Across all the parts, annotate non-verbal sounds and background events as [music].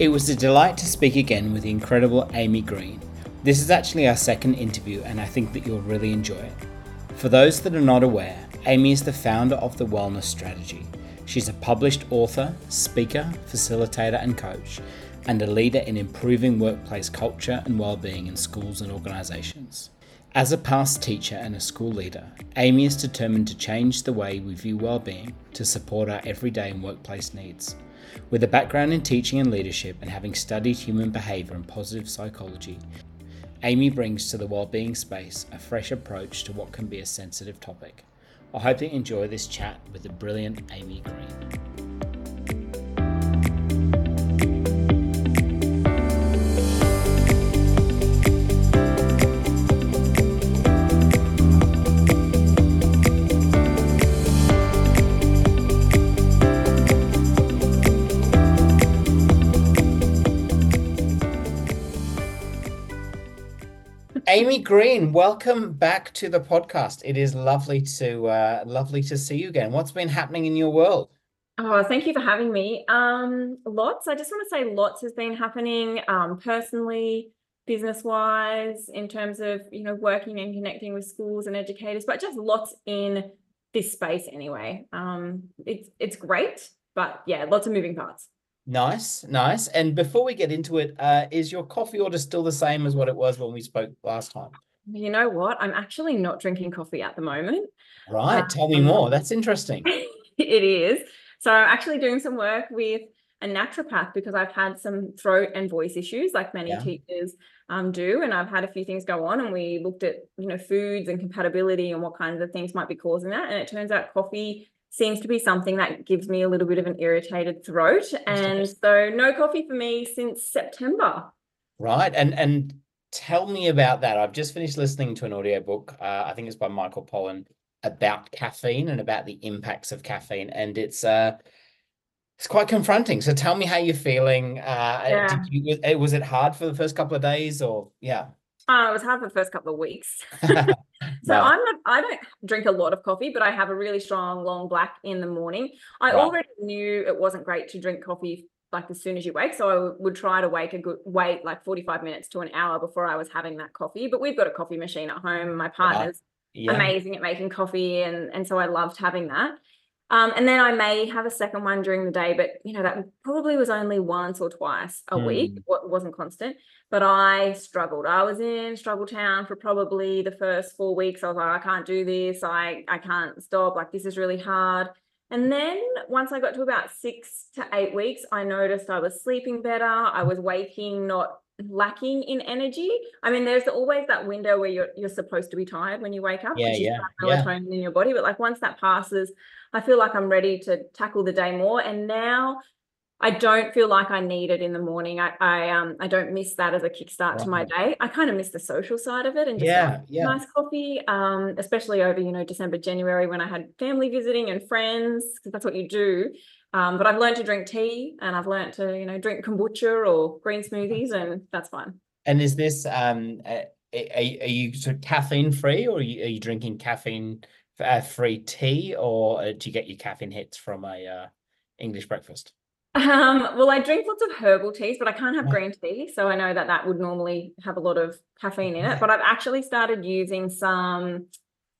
It was a delight to speak again with the incredible Amy Green. This is actually our second interview, and I think that you'll really enjoy it. For those that are not aware, Amy is the founder of The Wellness Strategy. She's a published author, speaker, facilitator, and coach, and a leader in improving workplace culture and well-being in schools and organisations. As a past teacher and a school leader, Amy is determined to change the way we view well-being to support our everyday and workplace needs. With a background in teaching and leadership and having studied human behaviour and positive psychology, Amy brings to the well-being space a fresh approach to what can be a sensitive topic. I hope you enjoy this chat with the brilliant Amy Green. Amy Green, welcome back to the podcast. It is lovely to uh, lovely to see you again. What's been happening in your world? Oh, thank you for having me. Um, lots. I just want to say lots has been happening um, personally, business wise, in terms of you know working and connecting with schools and educators, but just lots in this space anyway. Um, it's it's great, but yeah, lots of moving parts. Nice, nice. And before we get into it, uh, is your coffee order still the same as what it was when we spoke last time? You know what? I'm actually not drinking coffee at the moment. Right. Tell me um, more. That's interesting. [laughs] it is. So I'm actually doing some work with a naturopath because I've had some throat and voice issues, like many yeah. teachers um, do, and I've had a few things go on. And we looked at you know foods and compatibility and what kinds of things might be causing that. And it turns out coffee seems to be something that gives me a little bit of an irritated throat. And so no coffee for me since September. Right. And and tell me about that. I've just finished listening to an audiobook. Uh, I think it's by Michael Pollan about caffeine and about the impacts of caffeine. And it's uh it's quite confronting. So tell me how you're feeling. Uh yeah. you, was it hard for the first couple of days or yeah? Uh, it was hard for the first couple of weeks. [laughs] [laughs] so wow. I'm not, I don't drink a lot of coffee, but I have a really strong long black in the morning. I right. already knew it wasn't great to drink coffee like as soon as you wake. So I would try to wake a good wait like 45 minutes to an hour before I was having that coffee. But we've got a coffee machine at home. My partner's yeah. amazing at making coffee and and so I loved having that. Um, and then I may have a second one during the day, but you know that probably was only once or twice a mm. week. What wasn't constant, but I struggled. I was in struggle town for probably the first four weeks. I was like, I can't do this. I I can't stop. Like this is really hard. And then once I got to about six to eight weeks, I noticed I was sleeping better. I was waking not lacking in energy. I mean, there's always that window where you're you're supposed to be tired when you wake up, yeah, which yeah, melatonin yeah. in your body. But like once that passes, I feel like I'm ready to tackle the day more. And now I don't feel like I need it in the morning. I I um I don't miss that as a kickstart right. to my day. I kind of miss the social side of it and just yeah, yeah. nice coffee. Um, especially over you know December, January when I had family visiting and friends because that's what you do. Um, but I've learned to drink tea and I've learned to you know drink kombucha or green smoothies and that's fine. And is this um are, are you sort of caffeine free or are you, are you drinking caffeine uh, free tea or uh, do you get your caffeine hits from a uh, English breakfast? Um, well, I drink lots of herbal teas, but I can't have green tea. So I know that that would normally have a lot of caffeine in it. But I've actually started using some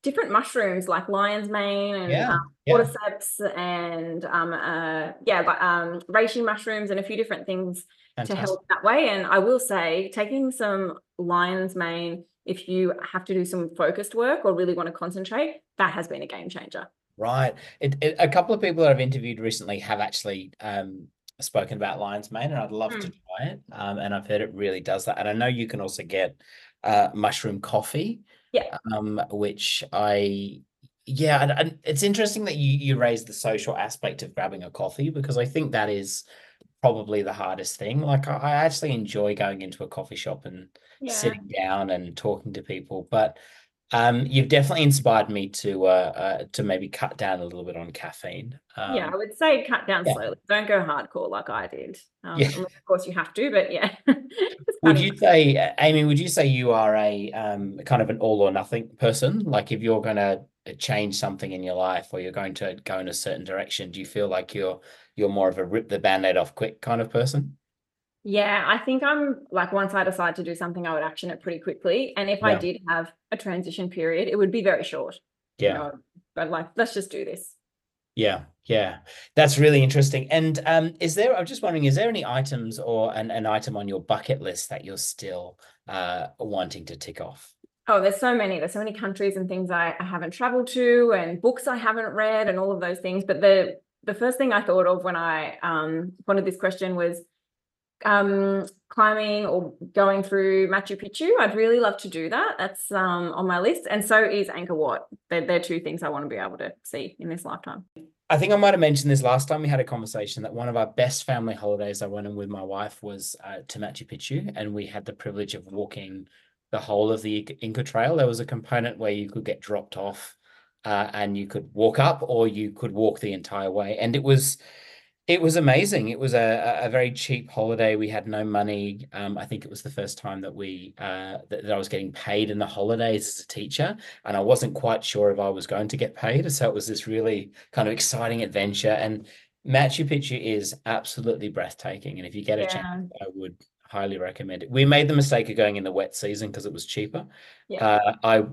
different mushrooms like lion's mane and yeah, um, yeah. cordyceps and um, uh, yeah, but um, reishi mushrooms and a few different things Fantastic. to help that way. And I will say, taking some lion's mane if you have to do some focused work or really want to concentrate, that has been a game changer. Right. It, it, a couple of people that I've interviewed recently have actually um, spoken about lion's mane, and I'd love mm. to try it. Um, and I've heard it really does that. And I know you can also get uh, mushroom coffee. Yeah. Um, which I yeah, and, and it's interesting that you you raise the social aspect of grabbing a coffee because I think that is probably the hardest thing. Like I, I actually enjoy going into a coffee shop and Yeah. sitting down and talking to people, but um, you've definitely inspired me to uh, uh to maybe cut down a little bit on caffeine. Yeah, I Um, would say cut down yeah, slowly. Don't go hardcore like I did. Um, yeah. of course you have to, but yeah. [laughs] Would you say, Amy, would you say you are a um kind of an all or nothing person? Like if you're gonna uh, change something in your life or you're going to go in a certain direction, do you feel like you're you're more of a rip the band-aid off quick kind of person? Yeah, I think I'm like once I decide to do something, I would action it pretty quickly. And if I did have a transition period, it would be very short. You Yeah. know, but like, let's just do this. Yeah, yeah, that's really interesting. And um, is there? I'm just wondering, is there any items or an, an item on your bucket list that you're still uh wanting to tick off? Oh, there's so many. There's so many countries and things I, I haven't traveled to and books I haven't read and all of those things. But the the first thing I thought of when I um wanted this question was um climbing or going through Machu Picchu. I'd really love to do that. That's um on my list. And so is Angkor Wat. They're, they're two things I want to be able to see in this lifetime. I think I might have mentioned this last time we had a conversation that one of our best family holidays I went on with my wife was uh, to Machu Picchu, and we had the privilege of walking the whole of the Inca Trail. There was a component where you could get dropped off, uh, and you could walk up, or you could walk the entire way, and it was it was amazing. It was a, a very cheap holiday. We had no money. Um, I think it was the first time that we uh, that, that I was getting paid in the holidays as a teacher, and I wasn't quite sure if I was going to get paid. So it was this really kind of exciting adventure. And Machu Picchu is absolutely breathtaking. And if you get a Yeah. chance, I would highly recommend it. We made the mistake of going in the wet season because it was cheaper. Yeah. Uh, I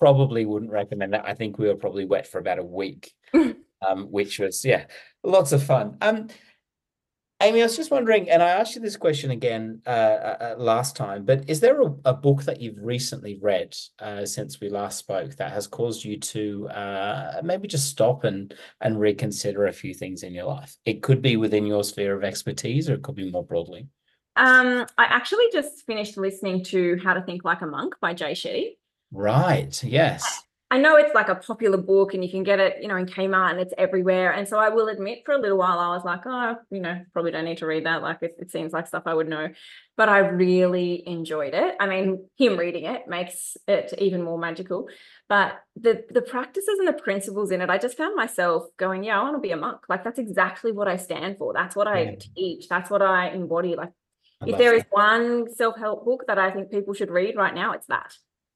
probably wouldn't recommend that. I think we were probably wet for about a week, [laughs] um, which was yeah, lots of fun. Um, Amy, I was just wondering, and I asked you this question again uh, uh, uh, last time, but is there a, a book that you've recently read uh, since we last spoke that has caused you to uh, maybe just stop and and reconsider a few things in your life? It could be within your sphere of expertise, or it could be more broadly. Um, I actually just finished listening to How to Think Like a Monk by Jay Shetty. Right. Yes. I know it's like a popular book and you can get it, you know, in Kmart and it's everywhere. And so I will admit for a little while I was like, oh, you know, probably don't need to read that. Like it, it seems like stuff I would know. But I really enjoyed it. I mean, him reading it makes it even more magical. But the the practices and the principles in it, I just found myself going, yeah, I want to be a monk. Like that's exactly what I stand for. That's what I teach. That's what I embody. Like I if there is one self-help book that I think people should read right now, it's that.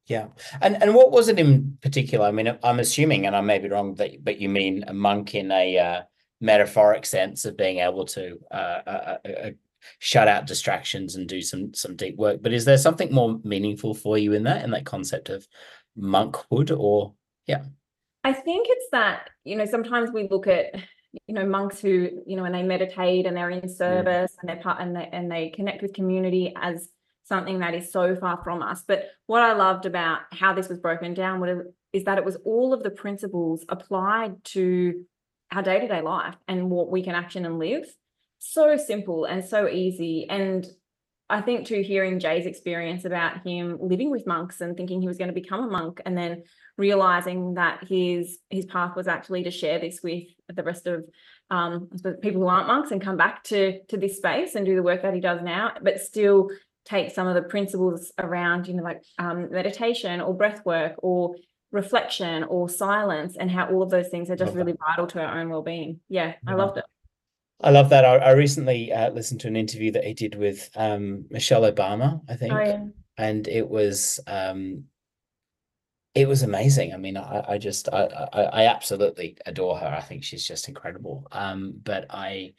Yeah. And and what was it in particular? I mean, I'm assuming, and I may be wrong, that but you mean a monk in a uh, metaphoric sense of being able to uh, uh, uh, uh, shut out distractions and do some some deep work. But is there something more meaningful for you in that, in that concept of monkhood, or yeah, I think it's that, you know, sometimes we look at, you know, monks who, you know, when they meditate and they're in service and they're part and they and they connect with community as something that is so far from us. But what I loved about how this was broken down was, is that it was all of the principles applied to our day-to-day life and what we can action and live. So simple and so easy. And I think too, hearing Jay's experience about him living with monks and thinking he was going to become a monk and then realizing that his his path was actually to share this with the rest of um, people who aren't monks and come back to to this space and do the work that he does now, but still take some of the principles around, you know, like um, meditation or breath work or reflection or silence and how all of those things are just really vital to our own well-being. Yeah, I Yeah. loved it. I love that. I, I recently uh, listened to an interview that he did with um, Michelle Obama, I think. Oh yeah. and it was um it was amazing. I mean, I, I just I, I I absolutely adore her. I think she's just incredible. Um, but I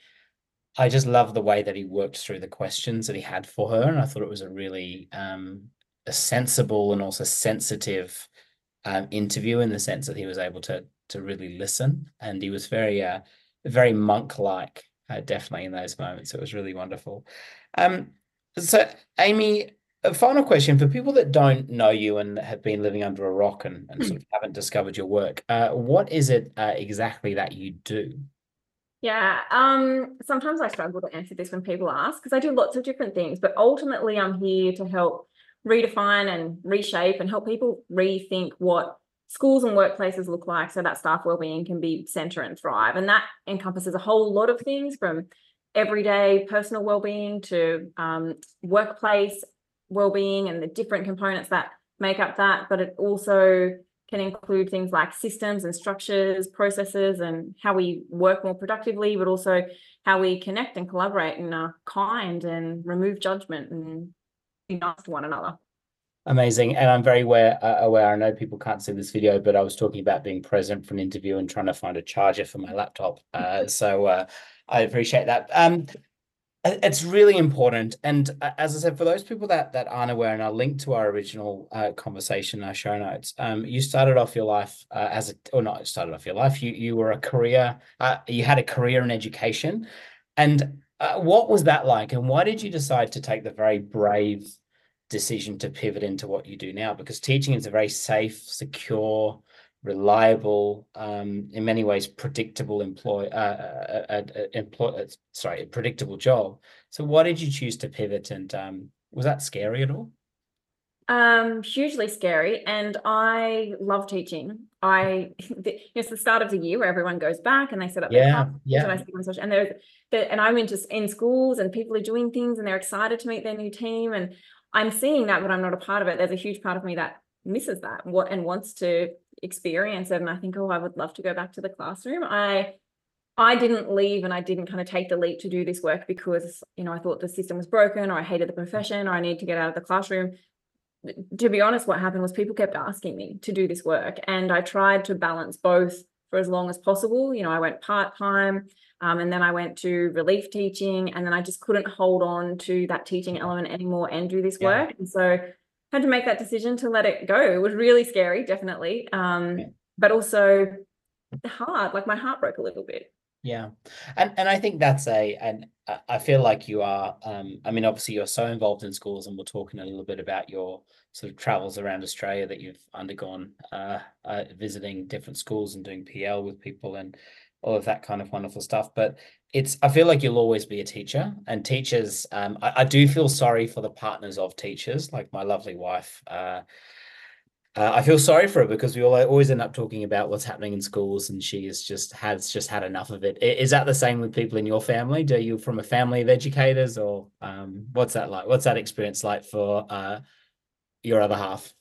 I just love the way that he worked through the questions that he had for her, and I thought it was a really um a sensible and also sensitive um interview in the sense that he was able to to really listen, and he was very uh very monk-like, uh, definitely in those moments. It was really wonderful. Um, so Amy, a final question for people that don't know you and have been living under a rock and, and sort of haven't discovered your work. Uh, what is it uh, exactly that you do? Yeah, um, sometimes I struggle to answer this when people ask because I do lots of different things, but ultimately I'm here to help redefine and reshape and help people rethink what schools and workplaces look like so that staff wellbeing can be center and thrive and that encompasses a whole lot of things from everyday personal well-being to um, workplace well-being and the different components that make up that but it also can include things like systems and structures processes and how we work more productively but also how we connect and collaborate and are kind and remove judgment and be nice to one another Amazing. And I'm very aware, uh, aware. I know people can't see this video, but I was talking about being present for an interview and trying to find a charger for my laptop. Uh, [laughs] so uh, I appreciate that. Um, it's really important. And uh, as I said, for those people that that aren't aware, and I'll link to our original uh, conversation, our show notes. Um, you started off your life uh, as a, or not started off your life. You you were a career. Uh, you had a career in education, and uh, what was that like? And why did you decide to take the very brave decision to pivot into what you do now? Because teaching is a very safe, secure, reliable, um, in many ways predictable employ, uh, uh, uh, uh employ, uh, sorry, a predictable job. So why did you choose to pivot, and um, was that scary at all? Um, hugely scary, and I love teaching. I [laughs] it's the start of the year where everyone goes back and they set up yeah, their yeah. and I see and there's and I'm into in schools and people are doing things and they're excited to meet their new team and I'm seeing that, but I'm not a part of it. There's a huge part of me that misses that what and wants to experience it. And I think, oh, I would love to go back to the classroom. I I didn't leave and I didn't kind of take the leap to do this work because, you know, I thought the system was broken or I hated the profession or I needed to get out of the classroom. To be honest, what happened was people kept asking me to do this work. And I tried to balance both for as long as possible. You know, I went part time. Um, and then I went to relief teaching, and then I just couldn't hold on to that teaching element anymore and do this yeah. work. And so had to make that decision to let it go. It was really scary, definitely. Um, yeah. but also hard, like my heart broke a little bit. Yeah. And and I think that's a and I feel like you are um I mean obviously you're so involved in schools and we're talking a little bit about your sort of travels around Australia that you've undergone uh, uh visiting different schools and doing PL with people and all of that kind of wonderful stuff. But it's I feel like you'll always be a teacher, and teachers. Um, I, I do feel sorry for the partners of teachers, like my lovely wife. Uh, uh, I feel sorry for her because we all always end up talking about what's happening in schools, and she has just has just had enough of it. Is that the same with people in your family? Do you from a family of educators, or um, what's that like? What's that experience like for uh, your other half?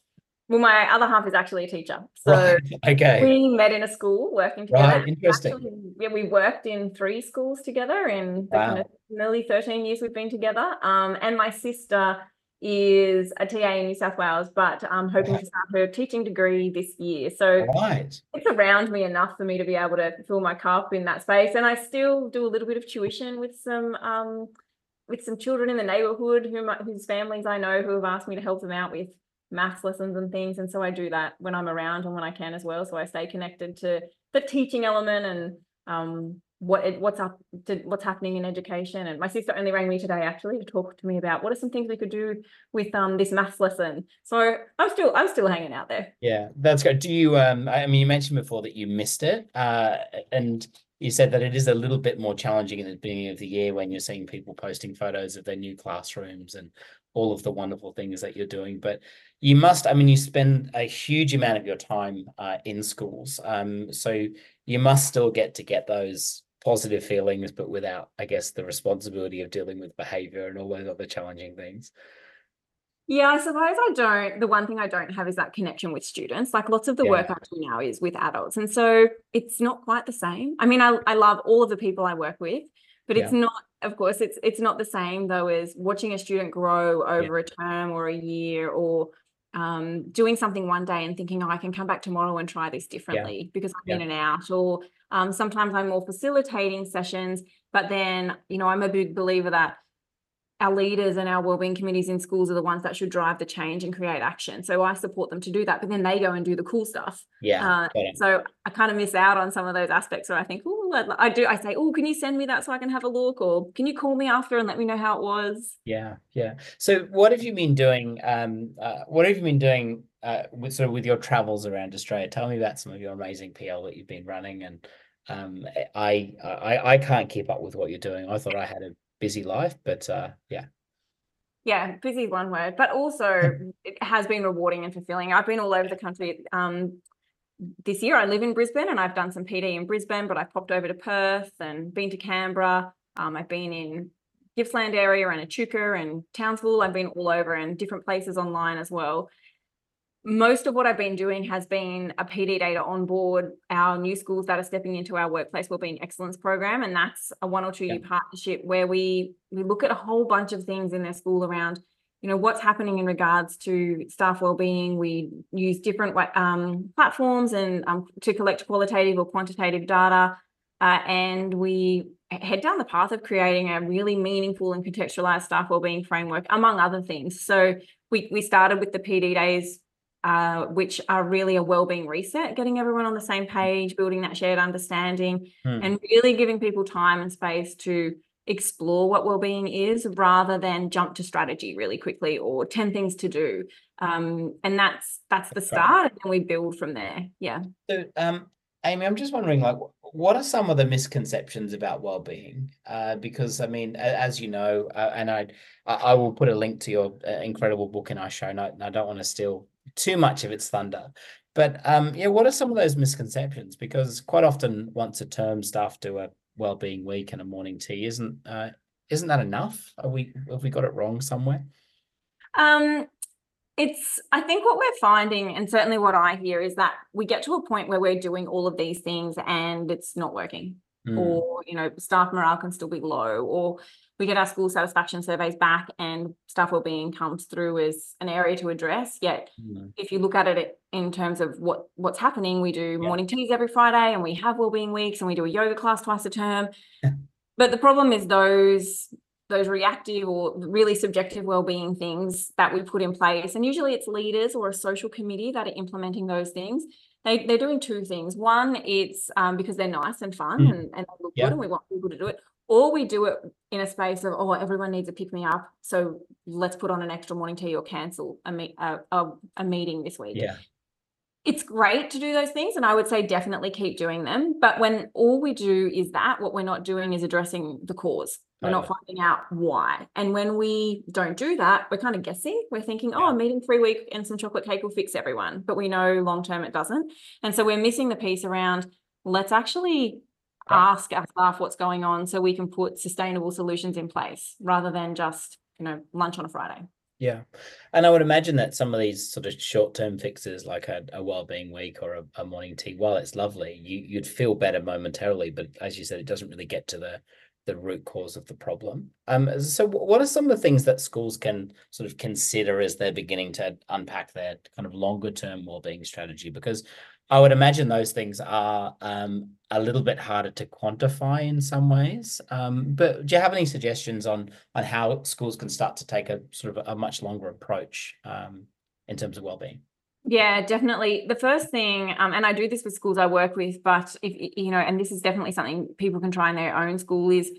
Well, my other half is actually a teacher. So right. okay. we met in a school working together. Right. Interesting. Actually, yeah, we worked in three schools together in the wow. kind of nearly 13 years we've been together. Um, and my sister is a TA in New South Wales, but I'm hoping right. to start her teaching degree this year. So right. it's around me enough for me to be able to fill my cup in that space. And I still do a little bit of tuition with some um, with some children in the neighborhood who whose families I know who have asked me to help them out with maths lessons and things. And so I do that when I'm around and when I can as well. So I stay connected to the teaching element and um, what it, what's up to what's happening in education. And my sister only rang me today actually to talk to me about what are some things we could do with um this maths lesson. So I'm still I'm still hanging out there. Yeah, that's good. Do you um I mean you mentioned before that you missed it. Uh and you said that it is a little bit more challenging in the beginning of the year when you're seeing people posting photos of their new classrooms and all of the wonderful things that you're doing. But you must, I mean, you spend a huge amount of your time uh, in schools. Um, so you must still get to get those positive feelings, but without, I guess, the responsibility of dealing with behavior and all those other challenging things. Yeah, I suppose I don't. The one thing I don't have is that connection with students. Like lots of the yeah. work I do now is with adults. And so it's not quite the same. I mean, I, I love all of the people I work with, but yeah. it's not of course it's it's not the same though as watching a student grow over yeah. a term or a year or um, doing something one day and thinking oh, i can come back tomorrow and try this differently yeah. because i'm yeah. in and out or um, sometimes i'm more facilitating sessions but then you know i'm a big believer that our leaders and our wellbeing committees in schools are the ones that should drive the change and create action. So I support them to do that, but then they go and do the cool stuff. Yeah. Uh, so I kind of miss out on some of those aspects where I think, oh, I do. I say, oh, can you send me that so I can have a look, or can you call me after and let me know how it was? Yeah, yeah. So what have you been doing? Um, uh, what have you been doing uh, with sort of with your travels around Australia? Tell me about some of your amazing PL that you've been running and. Um, I, I I can't keep up with what you're doing. I thought I had a busy life, but uh, yeah. Yeah, busy is one word, but also [laughs] it has been rewarding and fulfilling. I've been all over the country. Um, this year I live in Brisbane and I've done some PD in Brisbane, but I've popped over to Perth and been to Canberra. Um, I've been in Gippsland area and Echuca and Townsville. I've been all over and different places online as well. Most of what I've been doing has been a PD day to onboard our new schools that are stepping into our workplace wellbeing excellence program, and that's a one or two year partnership where we we look at a whole bunch of things in their school around you know what's happening in regards to staff well-being. We use different um, platforms and um, to collect qualitative or quantitative data uh, and we head down the path of creating a really meaningful and contextualized staff well-being framework among other things. So we, we started with the pd days uh, which are really a well-being reset getting everyone on the same page building that shared understanding hmm. and really giving people time and space to explore what well-being is rather than jump to strategy really quickly or 10 things to do. Um, and that's that's the start and we build from there. Yeah. So um amy i'm just wondering like what are some of the misconceptions about well-being? Uh, because i mean as you know uh, and i i will put a link to your uh, incredible book in our show note and i don't want to steal too much of its thunder. But um yeah what are some of those misconceptions? Because quite often once a term staff do a well-being week and a morning tea isn't uh, isn't that enough? Are we have we got it wrong somewhere? Um it's i think what we're finding and certainly what i hear is that we get to a point where we're doing all of these things and it's not working mm. or you know staff morale can still be low or we get our school satisfaction surveys back and staff wellbeing comes through as an area to address yet mm. if you look at it in terms of what what's happening we do yeah. morning teas every friday and we have wellbeing weeks and we do a yoga class twice a term but the problem is those those reactive or really subjective well-being things that we put in place and usually it's leaders or a social committee that are implementing those things they, they're doing two things one it's um, because they're nice and fun mm. and, and they look yeah. good and we want people to do it or we do it in a space of oh everyone needs a pick me up so let's put on an extra morning tea or cancel a, meet, a, a, a meeting this week yeah it's great to do those things and i would say definitely keep doing them but when all we do is that what we're not doing is addressing the cause we're not finding out why. And when we don't do that we're kind of guessing. We're thinking oh a meeting free week and some chocolate cake will fix everyone. But we know long term it doesn't. And so we're missing the piece around let's actually ask our staff what's going on so we can put sustainable solutions in place rather than just you know lunch on a friday. Yeah. And i would imagine that some of these sort of short-term fixes like a, a well-being week or a, a morning tea while it's lovely you you'd feel better momentarily but as you said it doesn't really get to the the root cause of the problem. Um, so what are some of the things that schools can sort of consider as they're beginning to unpack their kind of longer term well-being strategy? Because I would imagine those things are um, a little bit harder to quantify in some ways. Um, but do you have any suggestions on on how schools can start to take a sort of a much longer approach um, in terms of well-being? Yeah, definitely. The first thing, um, and I do this with schools I work with, but if you know, and this is definitely something people can try in their own school is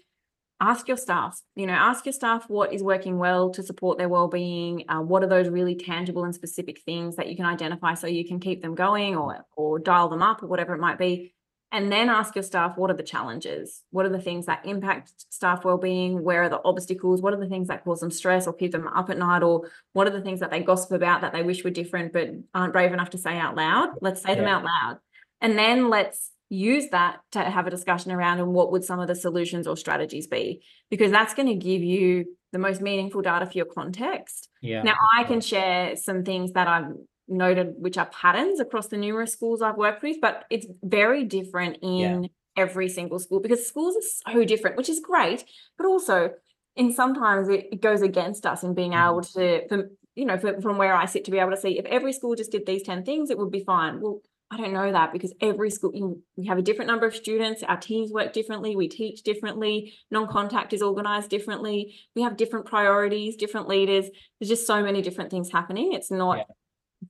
ask your staff you know ask your staff what is working well to support their well-being uh, what are those really tangible and specific things that you can identify so you can keep them going or or dial them up or whatever it might be and then ask your staff what are the challenges? What are the things that impact staff well-being? Where are the obstacles? What are the things that cause them stress or keep them up at night? Or what are the things that they gossip about that they wish were different but aren't brave enough to say out loud? Let's say yeah. them out loud. And then let's use that to have a discussion around and what would some of the solutions or strategies be? Because that's going to give you the most meaningful data for your context. Yeah. Now i can share some things that i've noted which are patterns across the numerous schools i've worked with but it's very different in yeah. every single school because schools are so different which is great but also in sometimes it, it goes against us in being mm-hmm. able to for, you know for, from where i sit to be able to see if every school just did these 10 things it would be fine well I don't know that because every school, you we have a different number of students, our teams work differently, we teach differently, non-contact is organized differently, we have different priorities, different leaders. There's just so many different things happening. It's not yeah.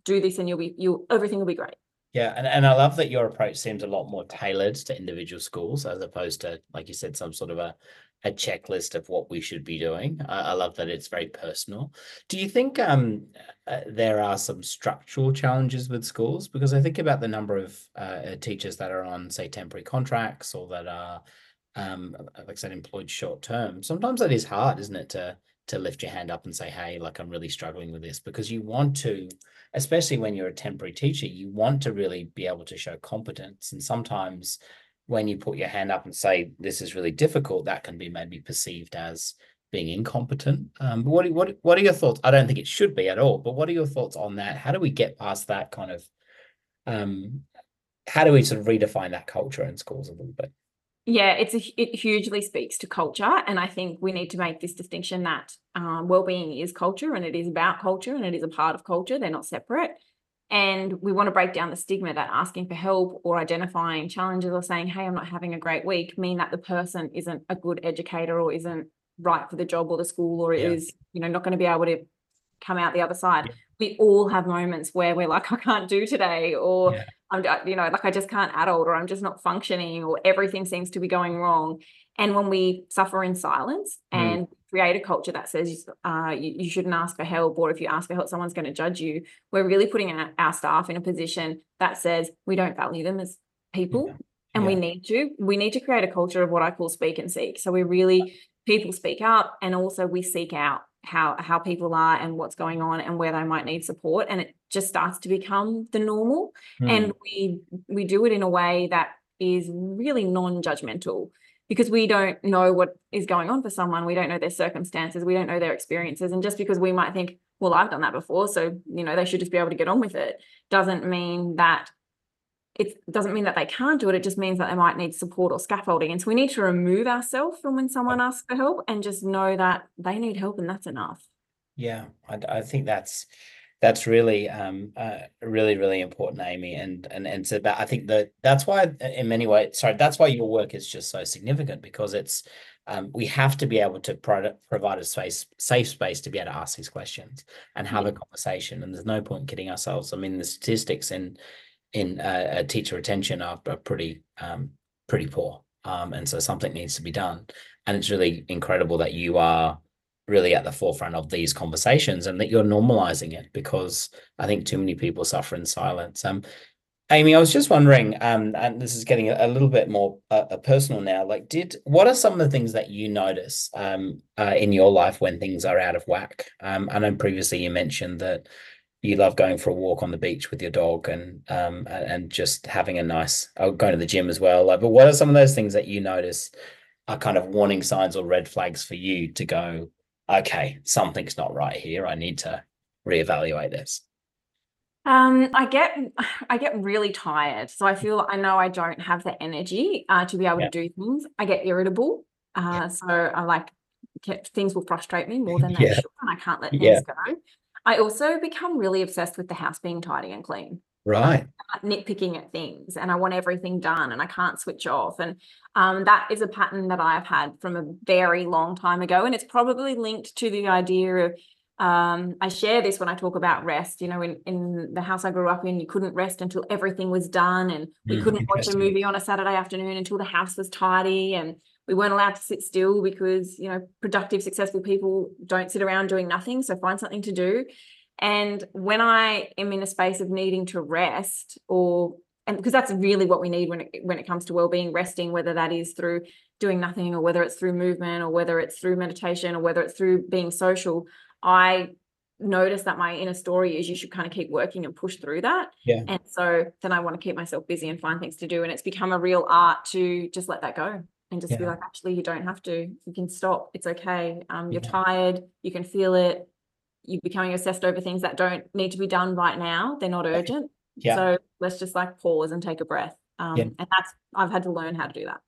Do this and you'll be you everything will be great. Yeah, and, and I love that your approach seems a lot more tailored to individual schools as opposed to, like you said, some sort of a a checklist of what we should be doing. I, I love that it's very personal. Do you think um, uh, there are some structural challenges with schools? Because I think about the number of uh, teachers that are on, say, temporary contracts or that are, um, like I said, employed short term. Sometimes that is hard, isn't it, to to lift your hand up and say, hey, like I'm really struggling with this because you want to, especially when you're a temporary teacher, you want to really be able to show competence. And sometimes when you put your hand up and say, this is really difficult, that can be maybe perceived as being incompetent. Um, but what, what, what are your thoughts? I don't think it should be at all, but what are your thoughts on that? How do we get past that kind of, um, how do we sort of redefine that culture in schools a little bit? Yeah, it's a, it hugely speaks to culture, and I think we need to make this distinction that um, well-being is culture, and it is about culture, and it is a part of culture. They're not separate, and we want to break down the stigma that asking for help or identifying challenges or saying, "Hey, I'm not having a great week," mean that the person isn't a good educator or isn't right for the job or the school or yeah. is you know not going to be able to come out the other side. Yeah. We all have moments where we're like, I can't do today, or yeah. I'm, you know, like I just can't adult, or I'm just not functioning, or everything seems to be going wrong. And when we suffer in silence mm. and create a culture that says uh, you, you, shouldn't ask for help, or if you ask for help, someone's going to judge you, we're really putting our, our, staff in a position that says we don't value them as people. Yeah. And yeah. we need to, we need to create a culture of what I call speak and seek. So we really, people speak up and also we seek out how how people are and what's going on and where they might need support and it just starts to become the normal. Mm. and we we do it in a way that is really non-judgmental because we don't know what is going on for someone. We don't know their circumstances. We don't know their experiences. And just because we might think well I've done that before so you know they should just be able to get on with it doesn't mean that it doesn't mean that they can't do it. It just means that they might need support or scaffolding. And so we need to remove ourselves from when someone asks for help and just know that they need help and that's enough. Yeah, I, I think that's that's really um uh, really really important amy and and and it's about i think that that's why in many ways sorry that's why your work is just so significant because it's um, we have to be able to pro- provide a space safe space to be able to ask these questions and have yeah. a conversation and there's no point kidding ourselves i mean the statistics in in uh, teacher retention are, are pretty um, pretty poor, um, and so something needs to be done. And it's really incredible that you are really at the forefront of these conversations and that you're normalizing it because I think too many people suffer in silence. Um, Amy, I was just wondering, um, and this is getting a, little bit more uh, personal now. Like, did what are some of the things that you notice um, uh, in your life when things are out of whack? Um, I know previously you mentioned that you love going for a walk on the beach with your dog and um and just having a nice oh, going to the gym as well. Like but what are some of those things that you notice are kind of warning signs or red flags for you to go okay something's not right here. I need to reevaluate this um i get i get really tired. So i feel i know i don't have the energy uh, to be able yeah. to do things. I get irritable uh yeah. so i like things will frustrate me more than they yeah. should and i can't let things go I also become really obsessed with the house being tidy and clean. Right. Nitpicking at things and I want everything done and I can't switch off. And um, that is a pattern that I've had from a very long time ago. And it's probably linked to the idea of um, I share this when I talk about rest. You know, in, in the house I grew up in, you couldn't rest until everything was done, and we mm, couldn't watch a movie on a Saturday afternoon until the house was tidy. And we weren't allowed to sit still because you know productive successful people don't sit around doing nothing so find something to do. And when i am in a space of needing to rest or and because that's really what we need when it when it comes to well-being resting whether that is through doing nothing or whether it's through movement or whether it's through meditation or whether it's through being social i notice that my inner story is you should kind of keep working and push through that. Yeah. And so then i want to keep myself busy and find things to do and it's become a real art to just let that go and just yeah. be like, actually, you don't have to. You can stop. It's okay. Um, you're yeah. tired. You can feel it. You're becoming obsessed over things that don't need to be done right now. They're not urgent. Yeah. So let's just like pause and take a breath. Um, yeah. and that's I've had to learn how to do that.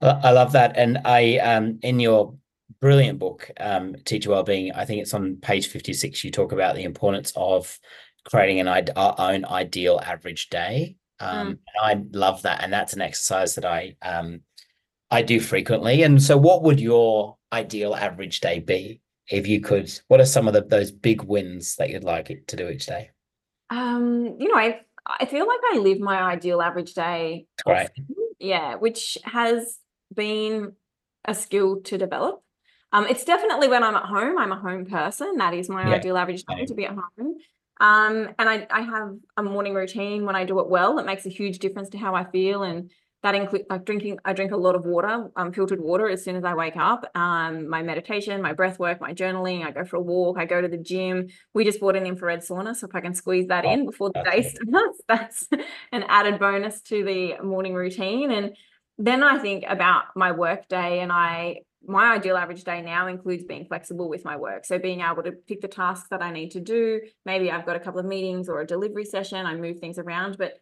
I love that. And I um in your brilliant book, um, Teacher Wellbeing, I think it's on page 56, you talk about the importance of creating an our own ideal average day. Um, mm. I love that. And that's an exercise that I um I do frequently. And so, what would your ideal average day be if you could? What are some of the, those big wins that you'd like it to do each day? Um, you know, I I feel like I live my ideal average day. Right. Yeah, which has been a skill to develop. Um, it's definitely when I'm at home. I'm a home person. That is my yeah. ideal average day to be at home. Um, and I, I have a morning routine when I do it well. It makes a huge difference to how I feel and that includes like drinking i drink a lot of water um, filtered water as soon as i wake up um, my meditation my breath work my journaling i go for a walk i go to the gym we just bought an infrared sauna so if i can squeeze that oh, in before the day starts [laughs] that's an added bonus to the morning routine and then i think about my work day and i my ideal average day now includes being flexible with my work. So being able to pick the tasks that I need to do. Maybe I've got a couple of meetings or a delivery session. I move things around, but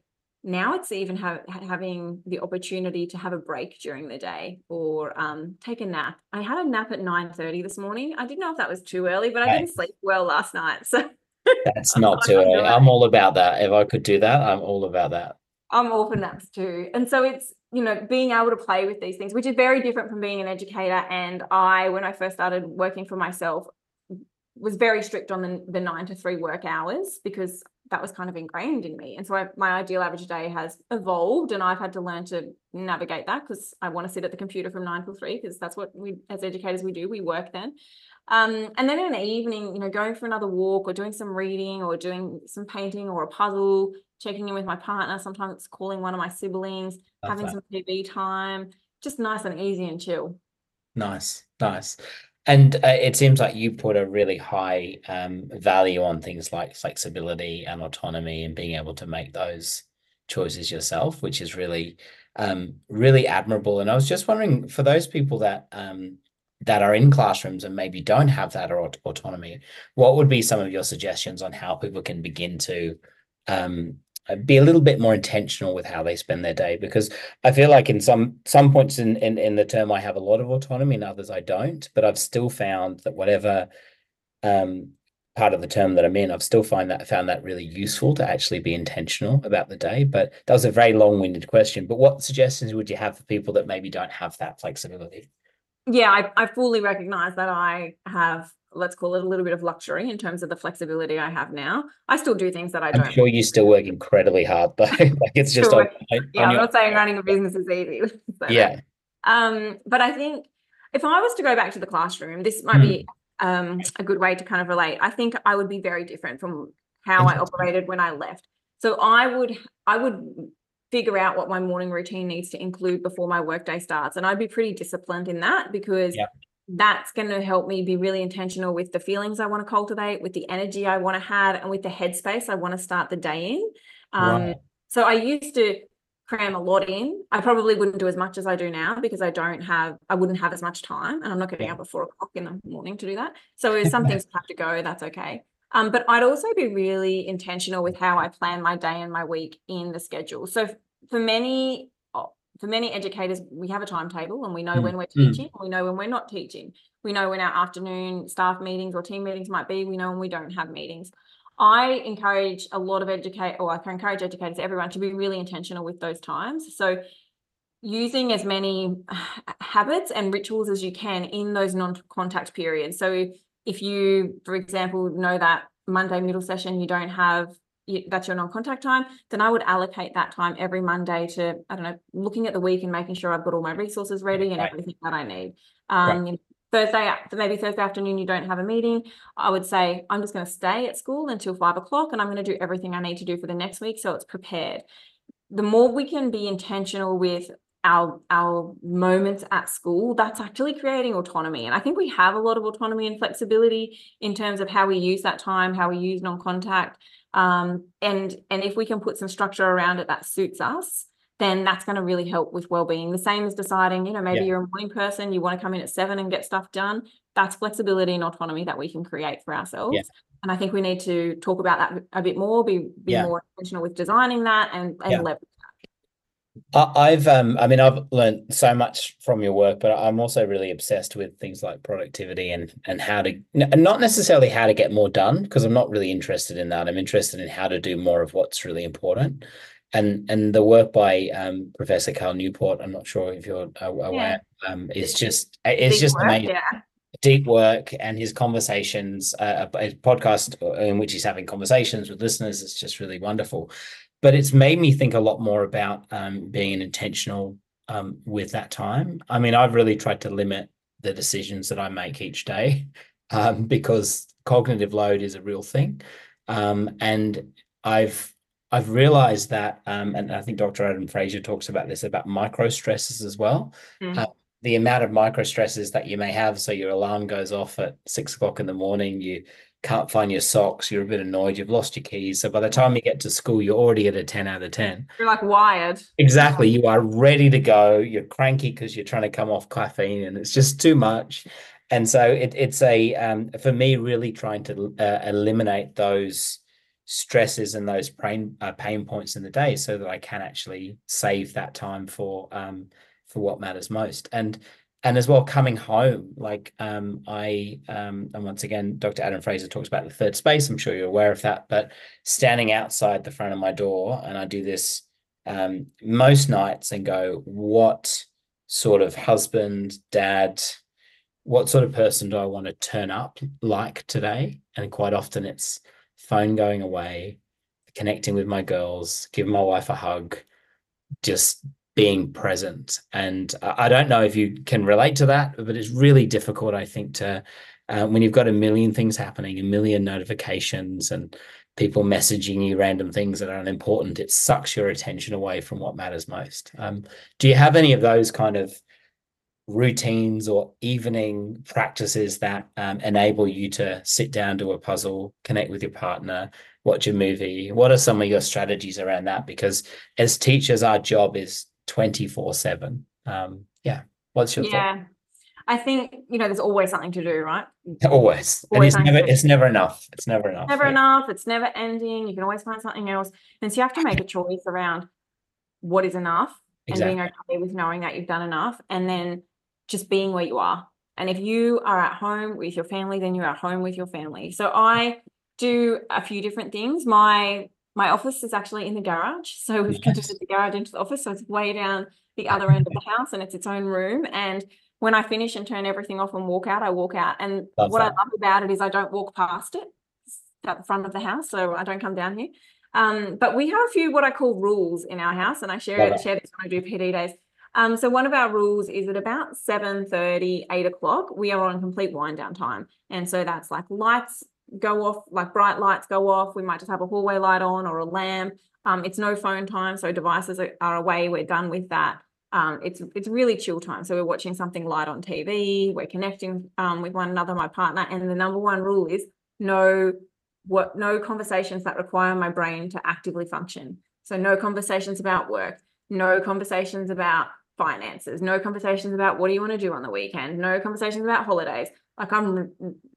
now it's even have, having the opportunity to have a break during the day or um, take a nap. I had a nap at 9:30 this morning. I didn't know if that was too early, but I didn't sleep well last night. So that's not [laughs] too early. I'm all about that. If I could do that, I'm all about that. I'm all for naps too. And so it's, you know, being able to play with these things, which is very different from being an educator. And I, when I first started working for myself, was very strict on the, the nine to three work hours because that was kind of ingrained in me. And so I, my ideal average day has evolved and I've had to learn to navigate that because I want to sit at the computer from nine till three because that's what we, as educators, we do, we work then. Um, and then in the evening, you know, going for another walk or doing some reading or doing some painting or a puzzle, checking in with my partner. Sometimes it's calling one of my siblings, Love having that. some TV time, just nice and easy and chill. Nice, nice. And uh, it seems like you put a really high um, value on things like flexibility and autonomy and being able to make those choices yourself, which is really, um, really admirable. And I was just wondering for those people that um, that are in classrooms and maybe don't have that or autonomy, what would be some of your suggestions on how people can begin to um, be a little bit more intentional with how they spend their day? Because I feel like in some some points in, in in the term I have a lot of autonomy, and others I don't. But I've still found that whatever um, part of the term that I'm in, I've still find that found that really useful to actually be intentional about the day. But that was a very long-winded question. But what suggestions would you have for people that maybe don't have that flexibility? yeah, I, I fully recognize that I have, let's call it a little bit of luxury in terms of the flexibility I have now. I still do things that I I'm don't. sure you still work incredibly hard though. [laughs] like it's just on, yeah, I'm not saying running a business is easy. [laughs] so, yeah. Um, but I think if I was to go back to the classroom, this might mm. be um a good way to kind of relate. I think I would be very different from how I operated when I left. So I would I would figure out what my morning routine needs to include before my workday starts. And I'd be pretty disciplined in that because yep. That's going to help me be really intentional with the feelings I want to cultivate, with the energy I want to have, and with the headspace I want to start the day in. Um, right. So I used to cram a lot in. I probably wouldn't do as much as I do now because I don't have, I wouldn't have as much time, and I'm not getting up at four o'clock in the morning to do that. So if some [laughs] things have to go, that's okay. Um, but I'd also be really intentional with how I plan my day and my week in the schedule. So for many for many educators, we have a timetable and we know mm. when we're mm. teaching, mm. we know when we're not teaching. We know when our afternoon staff meetings or team meetings might be, we know when we don't have meetings. I encourage a lot of educate or I can encourage educators, everyone to be really intentional with those times. So using as many [sighs] habits and rituals as you can in those non-contact periods. So if you, for example, know that Monday middle session, you don't have you, that's your non-contact time, then I would allocate that time every Monday to, I don't know, looking at the week and making sure I've got all my resources ready and right. everything that I need. Um, you know, Thursday, maybe Thursday afternoon, you don't have a meeting. I would say, I'm just going to stay at school until five o'clock and I'm going to do everything I need to do for the next week. So it's prepared. The more we can be intentional with our our moments at school that's actually creating autonomy and i think we have a lot of autonomy and flexibility in terms of how we use that time how we use non-contact um, and and if we can put some structure around it that suits us then that's going to really help with well-being the same as deciding you know maybe yeah. you're a morning person you want to come in at seven and get stuff done that's flexibility and autonomy that we can create for ourselves yeah. and i think we need to talk about that a bit more be, be yeah. more intentional with designing that and, and leverage I've um I mean I've learned so much from your work, but I'm also really obsessed with things like productivity and and how to not necessarily how to get more done because I'm not really interested in that. I'm interested in how to do more of what's really important. And and the work by um, Professor Cal Newport, I'm not sure if you're aware, yeah. um, is just it's just work, amazing. Yeah. Deep work and his conversations, uh, a podcast in which he's having conversations with listeners. It's just really wonderful but it's made me think a lot more about um, being intentional um, with that time. I mean, I've really tried to limit the decisions that I make each day [laughs] um, because cognitive load is a real thing, um, and I've I've realized that, um, and I think Dr. Adam Fraser talks about this about micro stresses as well. Mm. Uh, the amount of micro stresses that you may have. So your alarm goes off at six o'clock in the morning. You can't find your socks. You're a bit annoyed. You've lost your keys. So by the time you get to school, you're already at a 10 out of 10. You're like wired. Exactly. You are ready to go. You're cranky because you're trying to come off caffeine and it's just too much. And so it, it's a, um, for me, really trying to uh, eliminate those stresses and those pain uh, pain points in the day so that I can actually save that time for um for what matters most and and as well coming home like um I um and once again Dr. Adam Fraser talks about the third space I'm sure you're aware of that but standing outside the front of my door and I do this um most nights and go what sort of husband dad what sort of person do I want to turn up like today and quite often it's phone going away, connecting with my girls, giving my wife a hug, just being present. And I don't know if you can relate to that, but it's really difficult, I think, to uh, when you've got a million things happening, a million notifications, and people messaging you random things that are unimportant, it sucks your attention away from what matters most. Um, do you have any of those kind of routines or evening practices that um, enable you to sit down to a puzzle, connect with your partner, watch a movie? What are some of your strategies around that? Because as teachers, our job is 24 7. Um, yeah. What's your yeah. Thought? I think you know there's always something to do, right? Always, [laughs] always and it's never it's never enough. It's never enough. Never yeah. enough. It's never ending. You can always find something else, and so you have to make a choice around what is enough exactly. and being okay with knowing that you've done enough, and then just being where you are. And if you are at home with your family, then you're at home with your family. So I do a few different things. My my office is actually in the garage. So [laughs] we've converted the garage into the office. So it's way down the other end of the [laughs] house and it's its own room. And when I finish and turn everything off and walk out, I walk out. And love what that. I love about it is I don't walk past it. It's at the front of the house. So I don't come down here. Um, but we have a few what I call rules in our house, and I share, it, share this when I do PD days. Um, so one of our rules is at about 7 30, 8 o'clock, we are on complete wind down time. And so that's like lights go off, like bright lights go off. We might just have a hallway light on or a lamp. Um, it's no phone time, so devices are, are away. We're done with that. Um, it's it's really chill time. So we're watching something light on TV. We're connecting um, with one another, my partner. And the number one rule is no what no conversations that require my brain to actively function. So no conversations about work, no conversations about finances, no conversations about what do you want to do on the weekend, no conversations about holidays. Like I'm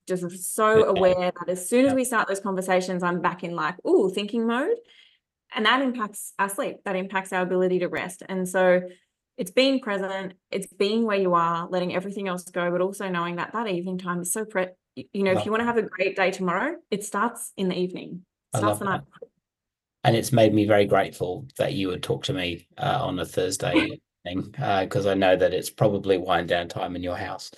just so aware that as soon as we start those conversations, I'm back in like, oh, thinking mode. And that impacts our sleep, that impacts our ability to rest. And so it's being present, it's being where you are, letting everything else go, but also knowing that that evening time is so pre you know, if you want to have a great day tomorrow, it starts in the evening. It starts the night. And it's made me very grateful that you would talk to me uh, on a Thursday evening because uh, I know that it's probably wind down time in your house.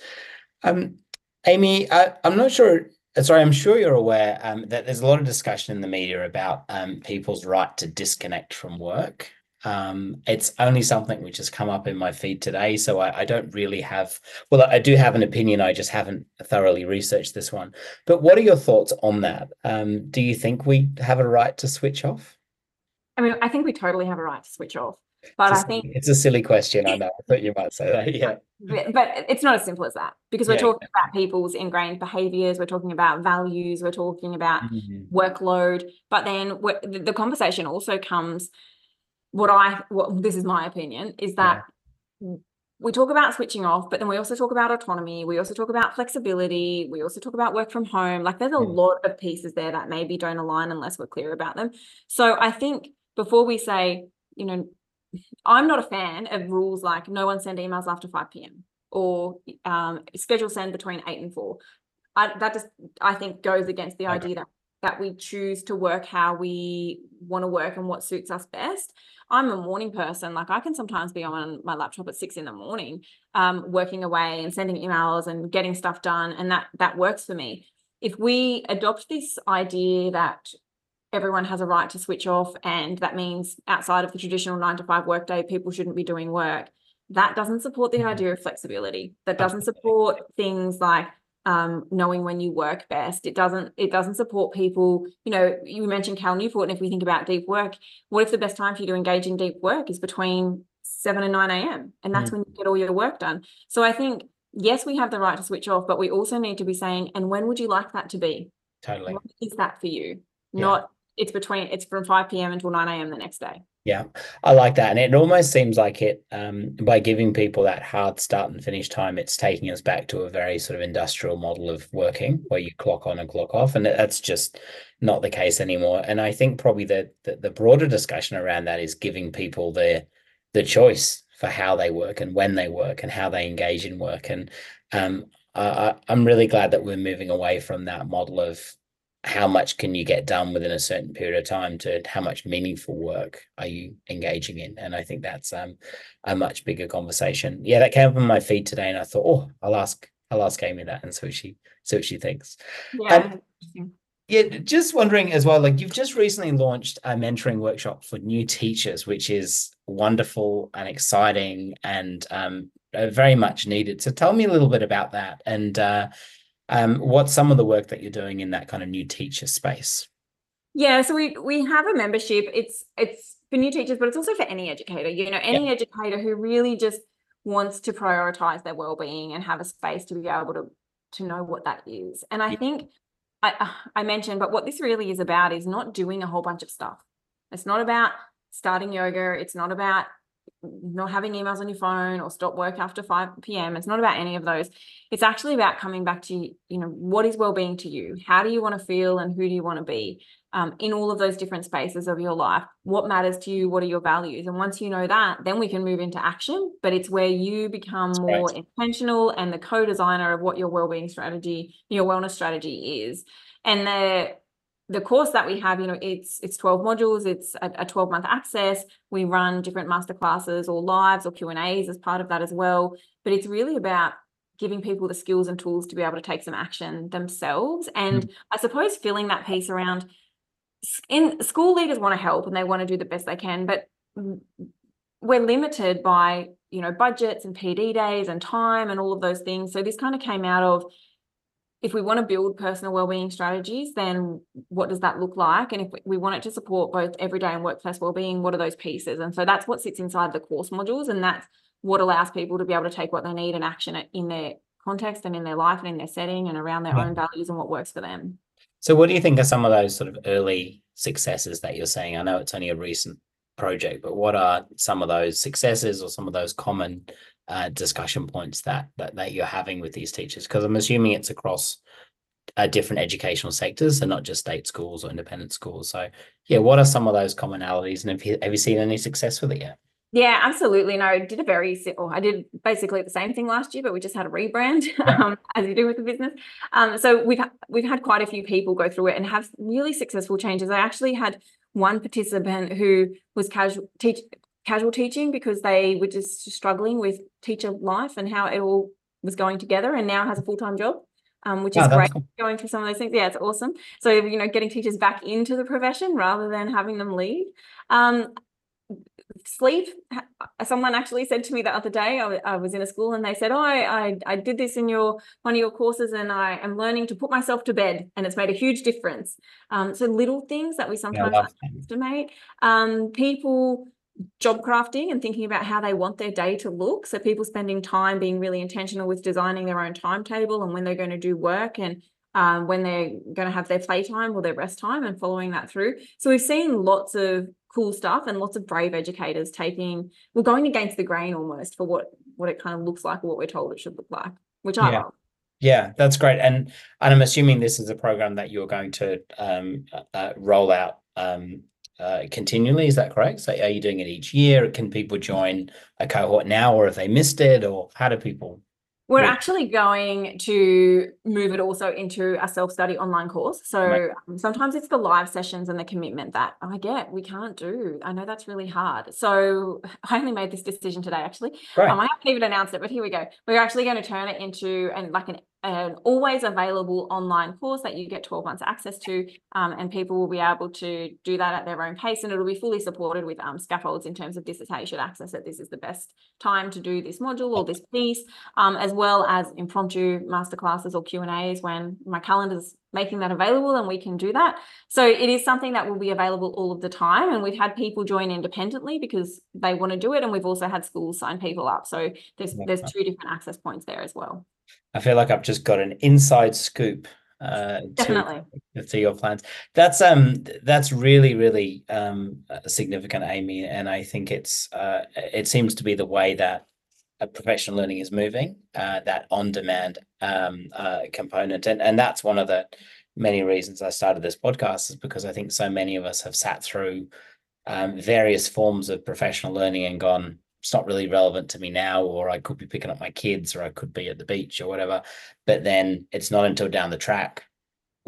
Um, Amy, I, am not sure. Sorry, I'm sure you're aware um, that there's a lot of discussion in the media about um, people's right to disconnect from work. Um, it's only something which has come up in my feed today, so I, I, don't really have. Well, I do have an opinion. I just haven't thoroughly researched this one. But what are your thoughts on that? Um, do you think we have a right to switch off? I mean, I think we totally have a right to switch off. But I think it's a silly question. I know. I thought you might say that. [laughs] Yeah. But, it's not as simple as that because we're yeah. talking about people's ingrained behaviors. We're talking about values. We're talking about mm-hmm. workload. But then the conversation also comes. What I, what this is my opinion, is that yeah. we talk about switching off, but then we also talk about autonomy. We also talk about flexibility. We also talk about work from home. Like there's a mm. lot of pieces there that maybe don't align unless we're clear about them. So I think before we say, you know, I'm not a fan of rules like no one send emails after 5 p.m. or um, schedule send between 8 and 4. I, that just, I think, goes against the okay. idea that that we choose to work how we want to work and what suits us best. I'm a morning person. Like I can sometimes be on my laptop at six in the morning, um, working away and sending emails and getting stuff done, and that that works for me. If we adopt this idea that everyone has a right to switch off and that means outside of the traditional nine to five workday people shouldn't be doing work that doesn't support the mm-hmm. idea of flexibility that doesn't support things like um, knowing when you work best. It doesn't it doesn't support people. You know, you mentioned Cal Newport, and if we think about deep work, what if the best time for you to engage in deep work is between seven and nine a.m. and that's mm. when you get all your work done. So I think yes, we have the right to switch off, but we also need to be saying, and when would you like that to be? Totally. What is that for you? Yeah. Not it's between it's from 5 p.m. until 9 a.m. the next day. Yeah, I like that. And it almost seems like it um, by giving people that hard start and finish time, it's taking us back to a very sort of industrial model of working where you clock on and clock off. And that's just not the case anymore. And I think probably the, the, the broader discussion around that is giving people the the choice for how they work and when they work and how they engage in work. And um, I, I'm really glad that we're moving away from that model of how much can you get done within a certain period of time to how much meaningful work are you engaging in? And i think that's um, a much bigger conversation. Yeah that came up on my feed today and i thought oh i'll ask i'll ask amy that and see what she see what she thinks. Yeah um, yeah just wondering as well like you've just recently launched a mentoring workshop for new teachers which is wonderful and exciting and um, uh, very much needed. So tell me a little bit about that and uh, um, what's some of the work that you're doing in that kind of new teacher space? Yeah, so we we have a membership. It's it's for new teachers, but it's also for any educator. You know, any yeah. educator who really just wants to prioritize their well-being and have a space to be able to to know what that is. And I yeah. think I I mentioned, but what this really is about is not doing a whole bunch of stuff. It's not about starting yoga. It's not about not having emails on your phone or stop work after 5 p.m. It's not about any of those. It's actually about coming back to, you know, what is well-being to you? How do you want to feel and who do you want to be um, in all of those different spaces of your life? What matters to you? What are your values? And once you know that, then we can move into action. But it's where you become That's more right. intentional and the co-designer of what your well-being strategy, your wellness strategy is. And the the course that we have, you know, it's it's 12 modules, it's a, a 12 month access. We run different masterclasses or lives or Q and A's as part of that as well. But it's really about giving people the skills and tools to be able to take some action themselves. And mm. I suppose filling that piece around in school leaders want to help and they want to do the best they can, but we're limited by you know budgets and PD days and time and all of those things. So this kind of came out of if we want to build personal wellbeing strategies, then what does that look like? And if we want it to support both everyday and workplace wellbeing, what are those pieces? And so that's what sits inside the course modules, and that's what allows people to be able to take what they need and action it in their context and in their life and in their setting and around their own values and what works for them. So, what do you think are some of those sort of early successes that you're seeing? I know it's only a recent project, but what are some of those successes or some of those common uh, discussion points that, that that you're having with these teachers? Because I'm assuming it's across uh, different educational sectors and not just state schools or independent schools. So, yeah, what are some of those commonalities, and have you have you seen any success with it yet? Yeah, absolutely. No, I did a very simple. I did basically the same thing last year, but we just had a rebrand, [laughs] um, as you do with the business. Um, so we've we've had quite a few people go through it and have really successful changes. I actually had one participant who was casual teach casual teaching because they were just struggling with teacher life and how it all was going together and now has a full-time job um, which is oh, great cool. going through some of those things. Yeah it's awesome. So you know getting teachers back into the profession rather than having them leave. Um, sleep someone actually said to me the other day I, I was in a school and they said oh I, I, I did this in your one of your courses and i am learning to put myself to bed and it's made a huge difference. Um, so little things that we sometimes yeah, underestimate. Um, people job crafting and thinking about how they want their day to look. So people spending time being really intentional with designing their own timetable and when they're going to do work and um, when they're going to have their playtime or their rest time and following that through. So we've seen lots of cool stuff and lots of brave educators taking, we're going against the grain almost for what what it kind of looks like or what we're told it should look like, which I yeah. love. Yeah, that's great. And and I'm assuming this is a program that you're going to um, uh, roll out um, uh, continually. Is that correct? So are you doing it each year? Can people join a cohort now, or if they missed it, or how do people? We're actually going to move it also into a self-study online course. So right. um, sometimes it's the live sessions and the commitment that I get we can't do. I know that's really hard. So [laughs] I only made this decision today, actually. Right. Um, I haven't even announced it, but here we go. We're actually going to turn it into and like an an always available online course that you get 12 months access to um, and people will be able to do that at their own pace and it'll be fully supported with um, scaffolds in terms of dissertation access that this is the best time to do this module or this piece um, as well as impromptu masterclasses or Q and A's when my calendar's making that available and we can do that. So it is something that will be available all of the time and we've had people join independently because they want to do it and we've also had schools sign people up. So there's there's two different access points there as well I feel like I've just got an inside scoop uh definitely. to, to your plans. That's um that's really really um significant amy and i think it's uh it seems to be the way that professional learning is moving uh that on demand um uh component. And and that's one of the many reasons i started this podcast is because i think so many of us have sat through um, various forms of professional learning and gone it's not really relevant to me now, or I could be picking up my kids, or I could be at the beach or whatever. But then it's not until down the track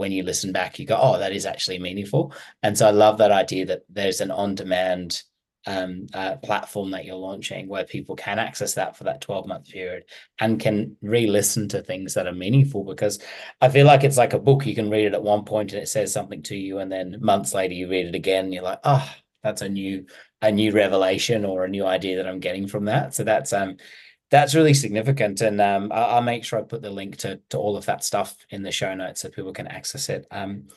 when you listen back, you go, oh, that is actually meaningful. And so I love that idea that there's an on demand um, uh, platform that you're launching where people can access that for that 12 month period and can re listen to things that are meaningful because I feel like it's like a book. You can read it at one point and it says something to you, and then months later you read it again and you're like, oh, that's a new a new revelation or a new idea that I'm getting from that. So that's um that's really significant, and um, I'll, I'll, make sure I put the link to to all of that stuff in the show notes so people can access it. Um,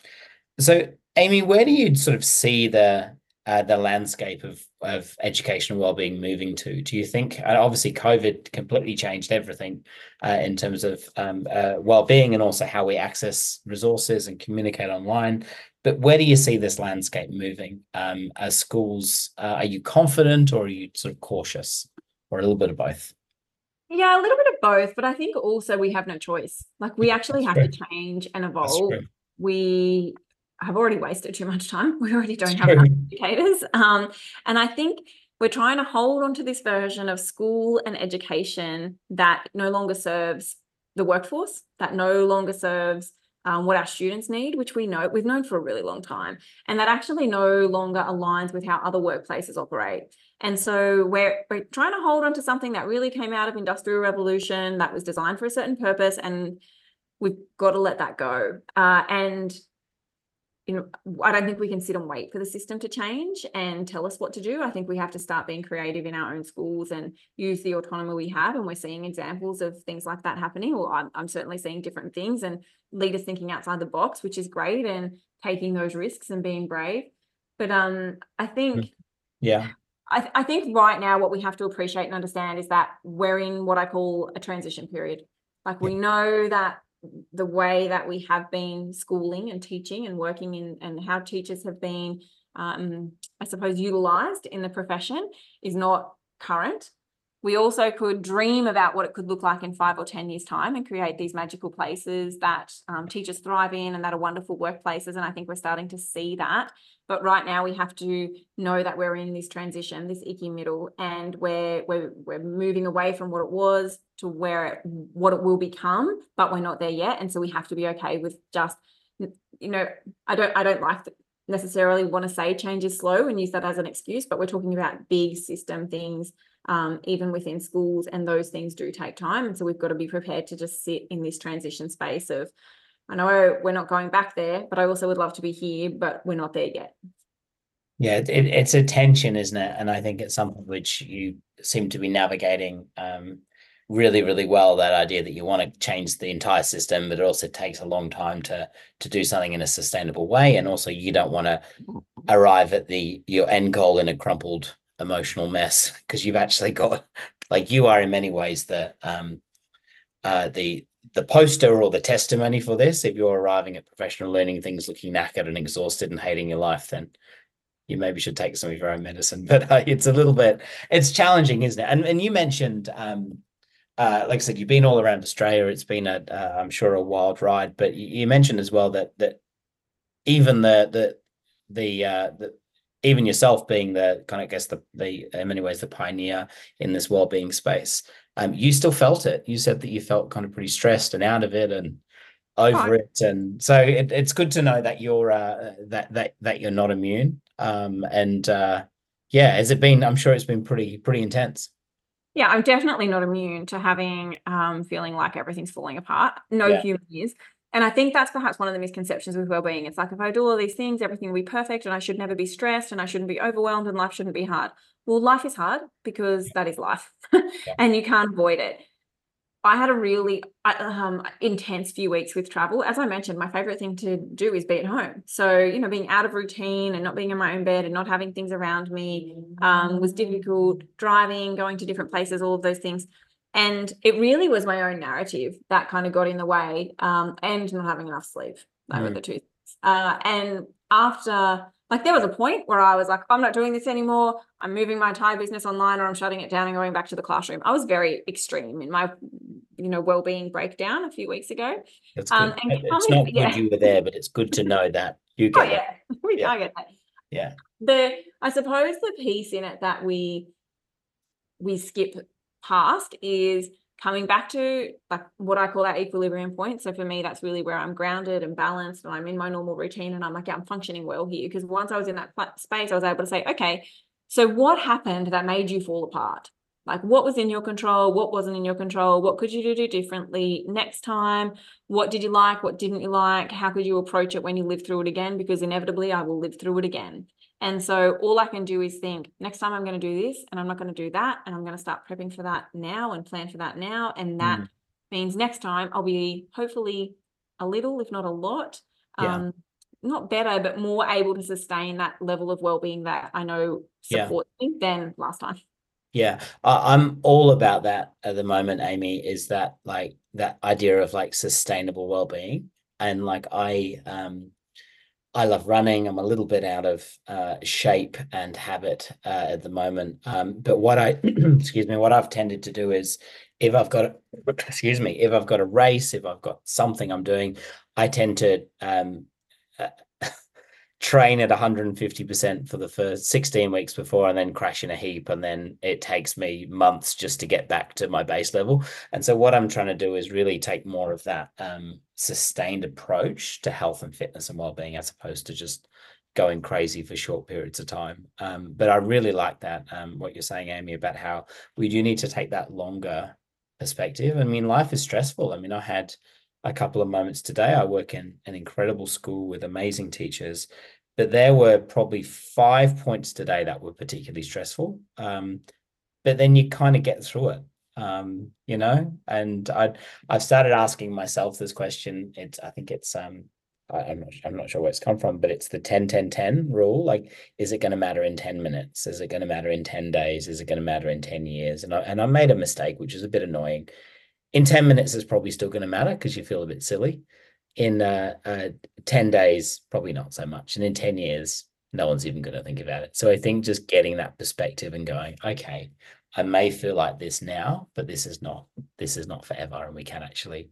so Amy, where do you sort of see the uh, the landscape of of education and well-being moving to? Do you think? obviously, COVID completely changed everything uh, in terms of um, uh, well-being and also how we access resources and communicate online. But where do you see this landscape moving? Um, as schools, uh, are you confident or are you sort of cautious, or a little bit of both? Yeah, a little bit of both, but I think also we have no choice. Like we actually have to change and evolve. We have already wasted too much time. [laughs] We already don't have enough educators. Um, and I think we're trying to hold on to this version of school and education that no longer serves the workforce, that no longer serves um, what our students need, which we know we've known for a really long time, and that actually no longer aligns with how other workplaces operate. And so we're we're trying to hold on to something that really came out of industrial revolution that was designed for a certain purpose, and we've got to let that go. Uh, and you know, I don't think we can sit and wait for the system to change and tell us what to do. I think we have to start being creative in our own schools and use the autonomy we have. And we're seeing examples of things like that happening, or I'm, I'm certainly seeing different things and leaders thinking outside the box, which is great, and taking those risks and being brave. But um, I think, mm. yeah, I, th- I think right now what we have to appreciate and understand is that we're in what I call a transition period. Like we know that the way that we have been schooling and teaching and working in and how teachers have been um, i suppose utilized in the profession is not current we also could dream about what it could look like in five or 10 years' time and create these magical places that um, teachers thrive in and that are wonderful workplaces. And I think we're starting to see that. But right now we have to know that we're in this transition, this icky middle, and we're we're we're moving away from what it was to where it, what it will become, but we're not there yet. And so we have to be okay with just, you know, I don't I don't like the, necessarily want to say change is slow and use that as an excuse, but we're talking about big system things um, even within schools, and those things do take time. And so we've got to be prepared to just sit in this transition space of, I know we're not going back there, but I also would love to be here, but we're not there yet. Yeah, it, it's a tension, isn't it? And I think it's something which you seem to be navigating um, really, really well. That idea that you want to change the entire system, but it also takes a long time to to do something in a sustainable way, and also you don't want to arrive at the your end goal in a crumpled emotional mess because you've actually got like you are in many ways the um uh the the poster or the testimony for this if you're arriving at professional learning things looking knackered and exhausted and hating your life then you maybe should take some of your own medicine [laughs] but uh, it's a little bit it's challenging isn't it and and you mentioned um uh, like I said, you've been all around Australia. It's been a, uh, I'm sure, a wild ride. But you, you, mentioned as well that that even the the the uh, the even yourself being the kind of I guess the the in many ways the pioneer in this well-being space, um, you still felt it. You said that you felt kind of pretty stressed and out of it and over it, and so it, it's good to know that you're uh, that that that you're not immune. Um, and uh, yeah, has it been? I'm sure it's been pretty pretty intense. Yeah, I'm definitely not immune to having um feeling like everything's falling apart. No Yeah. human is. And I think that's perhaps one of the misconceptions with well-being. It's like if I do all these things, everything will be perfect and I should never be stressed and I shouldn't be overwhelmed and life shouldn't be hard. Well, life is hard because that is life [laughs] and you can't avoid it. I had a really um, intense few weeks with travel. As I mentioned, my favorite thing to do is be at home. So, you know, being out of routine and not being in my own bed and not having things around me um, was difficult. Driving, going to different places, all of those things. And it really was my own narrative that kind of got in the way um, and not having enough sleep. That mm. were the two things. Uh, and after like there was a point where I was like, I'm not doing this anymore. I'm moving my entire business online or I'm shutting it down and going back to the classroom. I was very extreme in my, you know, well-being breakdown a few weeks ago. That's good. Um, it's not good yeah. you were there, but it's good to know that you get oh, yeah. [laughs] we yeah. get that. Yeah. The I suppose the piece in it that we we skip past is coming back to like what I call that equilibrium point. So for me, that's really where I'm grounded and balanced and I'm in my normal routine and I'm like, yeah, I'm functioning well here. Because once I was in that space, I was able to say, okay, so what happened that made you fall apart? Like what was in your control? What wasn't in your control? What could you do differently next time? What did you like? What didn't you like? How could you approach it when you live through it again? Because inevitably I will live through it again. And so all I can do is think, next time I'm going to do this and I'm not going to do that. And I'm going to start prepping for that now and plan for that now. And that mm. means next time I'll be hopefully a little, if not a lot, yeah. um, not better, but more able to sustain that level of well-being that I know supports yeah. me than last time. Yeah, I'm all about that at the moment, Amy, is that like that idea of like sustainable well-being. And like I um I love running. I'm a little bit out of uh, shape and habit uh, at the moment. Um, but what I, [clears throat] excuse me, what I've tended to do is if I've got, excuse me, if I've got a race, if I've got something I'm doing, I tend to um, uh, [laughs] train at 150% for the first 16 weeks before and then crash in a heap and then it takes me months just to get back to my base level and so what i'm trying to do is really take more of that um, sustained approach to health and fitness and well-being as opposed to just going crazy for short periods of time um, but i really like that um, what you're saying amy about how we do need to take that longer perspective i mean life is stressful i mean i had a couple of moments today. I work in an incredible school with amazing teachers, but there were probably five points today that were particularly stressful. Um, but then you kind of get through it, um, you know. And I I've started asking myself this question. It's I think it's um I, am not I'm not sure where it's come from, but it's the 10 10 10 rule. Like, is it going to matter in 10 minutes? Is it going to matter in 10 days? Is it going to matter in 10 years? And I and I made a mistake, which is a bit annoying in 10 minutes it's probably still going to matter because you feel a bit silly in uh, uh, 10 days probably not so much and in 10 years no one's even going to think about it so i think just getting that perspective and going okay i may feel like this now but this is not this is not forever and we can actually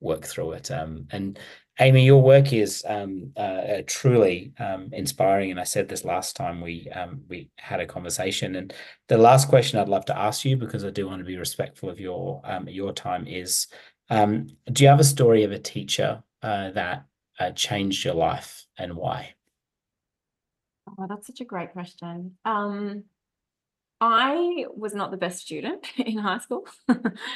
work through it um, and Amy, your work is um, uh, truly um, inspiring, and I said this last time we um, we had a conversation. And the last question I'd love to ask you, because I do want to be respectful of your um, your time, is: um, Do you have a story of a teacher uh, that uh, changed your life, and why? Oh, that's such a great question. Um, I was not the best student [laughs] in high school. [laughs]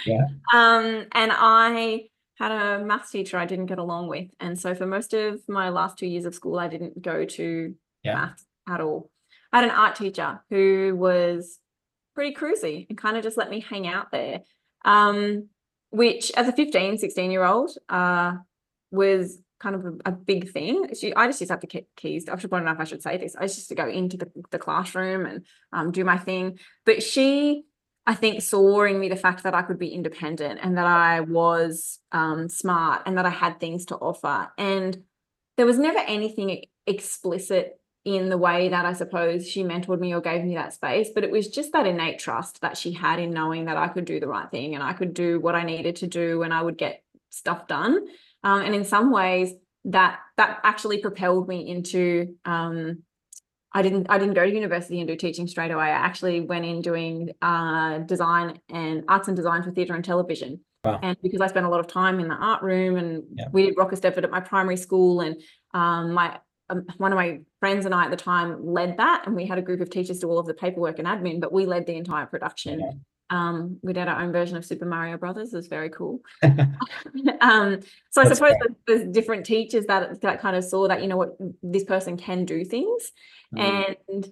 yeah. Um, and I had a maths teacher I didn't get along with. And so for most of my last two years of school, I didn't go to yeah. maths at all. I had an art teacher who was pretty cruisy and kind of just let me hang out there. Um, which as a 15, 16 year old, uh, was kind of a, a, big thing. She, I just used to have the keys. I should point enough. I should say this. I used to go into the, the classroom and um, do my thing. But she I think saw in me the fact that I could be independent and that I was um, smart and that I had things to offer. And there was never anything explicit in the way that I suppose she mentored me or gave me that space, but it was just that innate trust that she had in knowing that I could do the right thing and I could do what I needed to do and I would get stuff done. Um, and in some ways, that that actually propelled me into um, I didn't I didn't go to university and do teaching straight away. I actually went in doing uh, design and arts and design for theatre and television. Wow. And because I spent a lot of time in the art room and yeah. we did Rock Eisteddfod at my primary school and um, my um, one of my friends and I at the time led that and we had a group of teachers do all of the paperwork and admin, but we led the entire production. Yeah. Um, we did our own version of Super Mario Brothers. It was very cool. [laughs] um, so I suppose there's different teachers that that kind of saw that you know what this person can do things, mm. and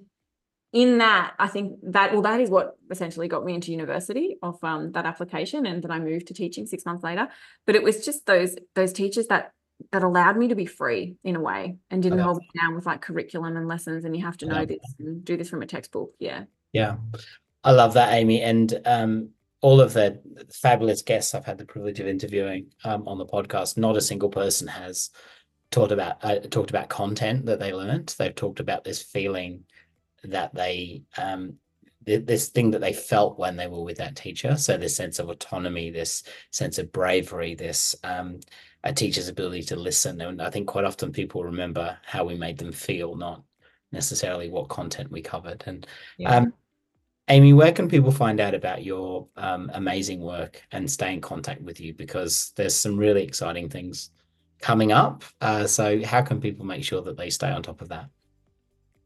in that I think that well that is what essentially got me into university of um, that application, and then I moved to teaching six months later. But it was just those those teachers that that allowed me to be free in a way and didn't hold me down with like curriculum and lessons and you have to know this and do this from a textbook yeah yeah i love that amy and um all of the fabulous guests i've had the privilege of interviewing um, on the podcast not a single person has talked about uh, talked about content that they learned they've talked about this feeling that they um this thing that they felt when they were with that teacher so this sense of autonomy this sense of bravery this um a teacher's ability to listen. And I think quite often people remember how we made them feel, not necessarily what content we covered. And yeah. um, Amy, where can people find out about your um, amazing work and stay in contact with you? Because there's some really exciting things coming up. Uh, so, how can people make sure that they stay on top of that?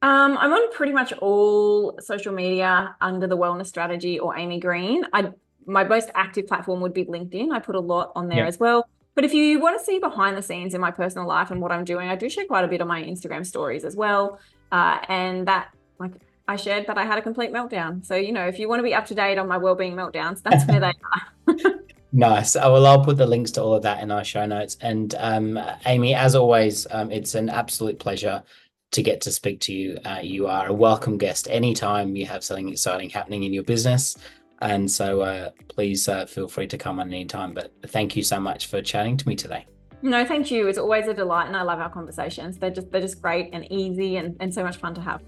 Um, I'm on pretty much all social media under the Wellness Strategy or Amy Green. I my most active platform would be LinkedIn. I put a lot on there as well. But if you want to see behind the scenes in my personal life and what I'm doing, I do share quite a bit on my Instagram stories as well. Uh, and that, like, I shared that I had a complete meltdown. So, you know, if you want to be up to date on my well-being meltdowns, that's where they are. [laughs] nice. Well, I'll put the links to all of that in our show notes. And um, Amy, as always, um, it's an absolute pleasure to get to speak to you. Uh, you are a welcome guest anytime you have something exciting happening in your business. And so uh, please uh, feel free to come on anytime. But thank you so much for chatting to me today. No, thank you. It's always a delight, and I love our conversations. They're just they're just great and easy, and, and so much fun to have.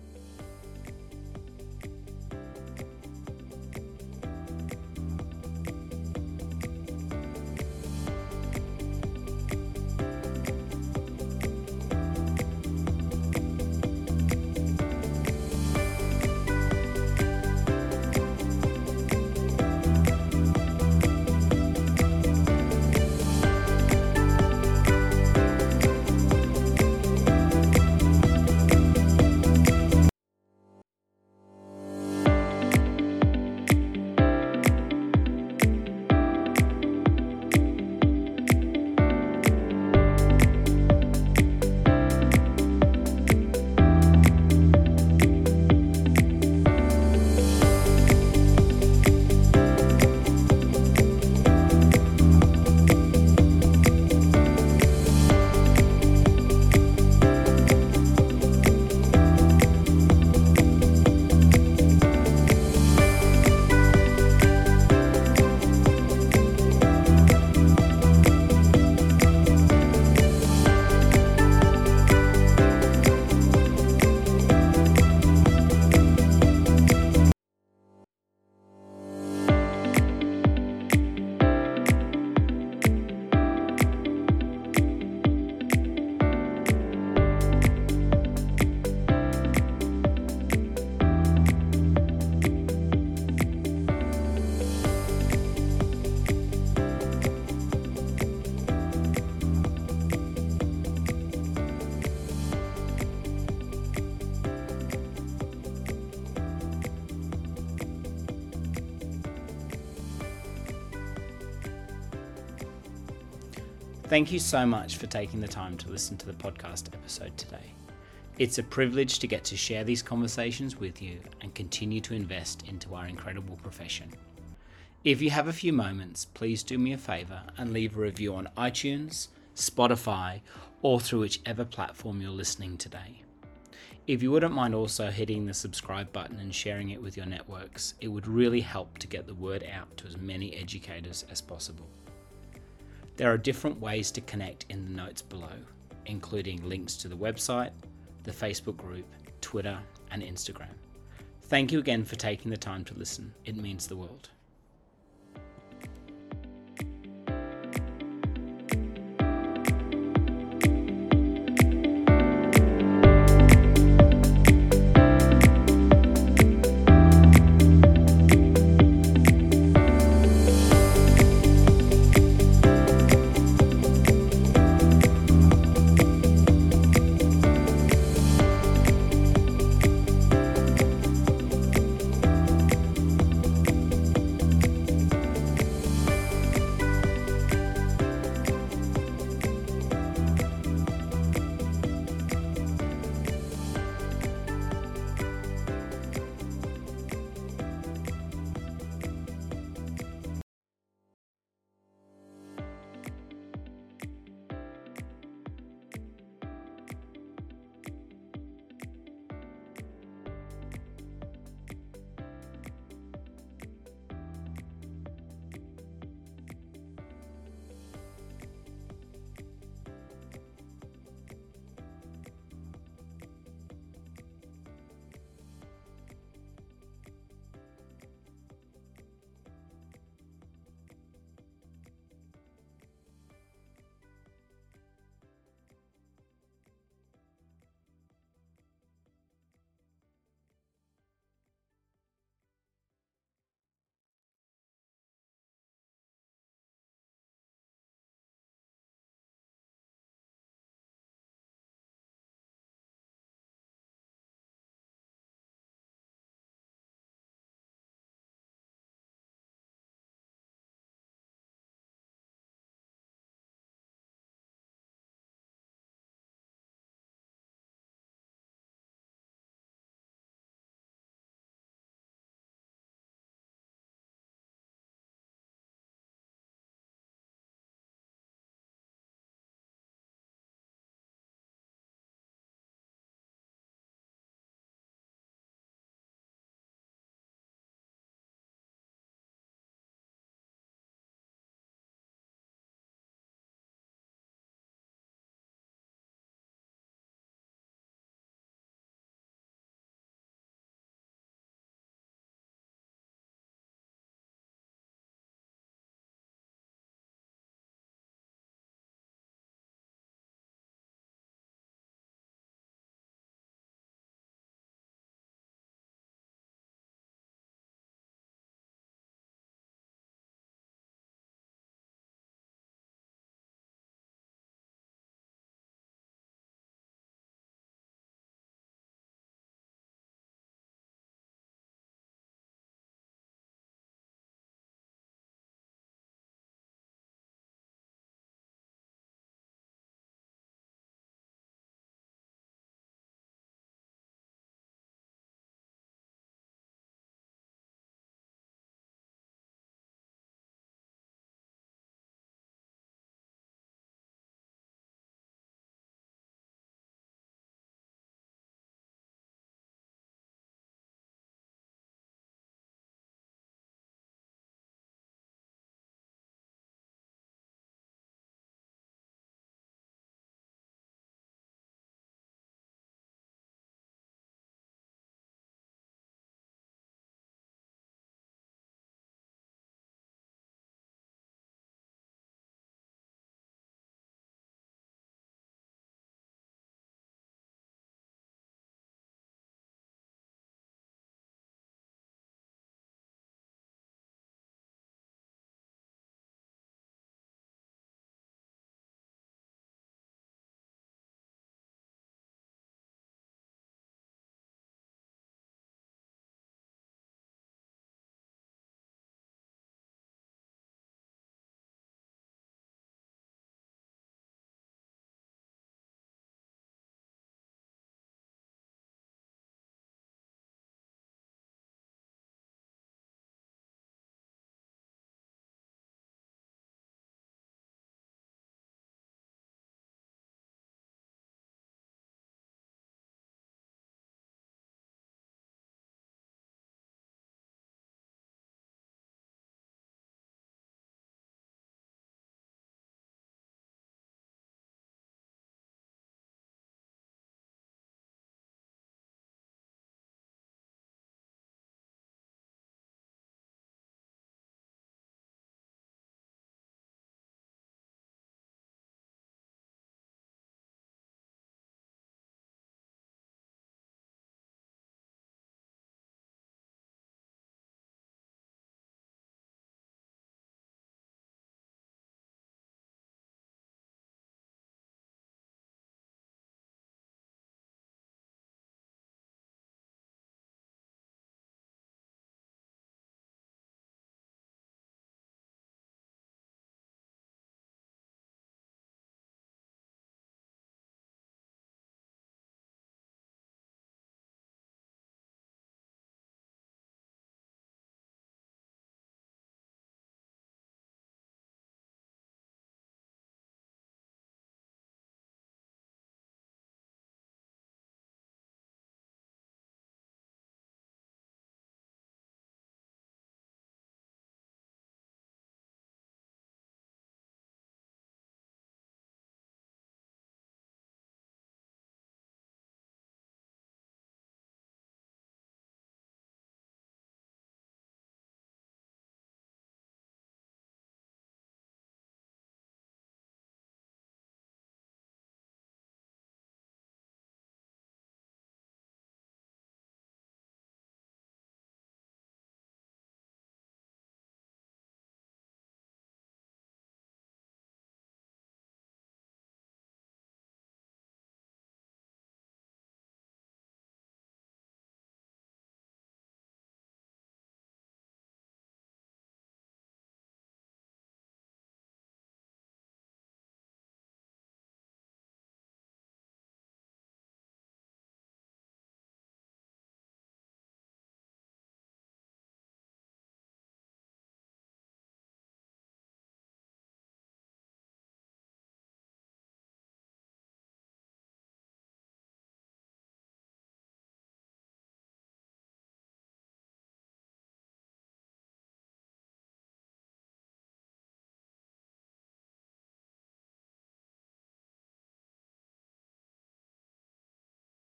Thank you so much for taking the time to listen to the podcast episode today. It's a privilege to get to share these conversations with you and continue to invest into our incredible profession. If you have a few moments, please do me a favor and leave a review on iTunes, Spotify, or through whichever platform you're listening today. If you wouldn't mind also hitting the subscribe button and sharing it with your networks, it would really help to get the word out to as many educators as possible. There are different ways to connect in the notes below, including links to the website, the Facebook group, Twitter, and Instagram. Thank you again for taking the time to listen. It means the world.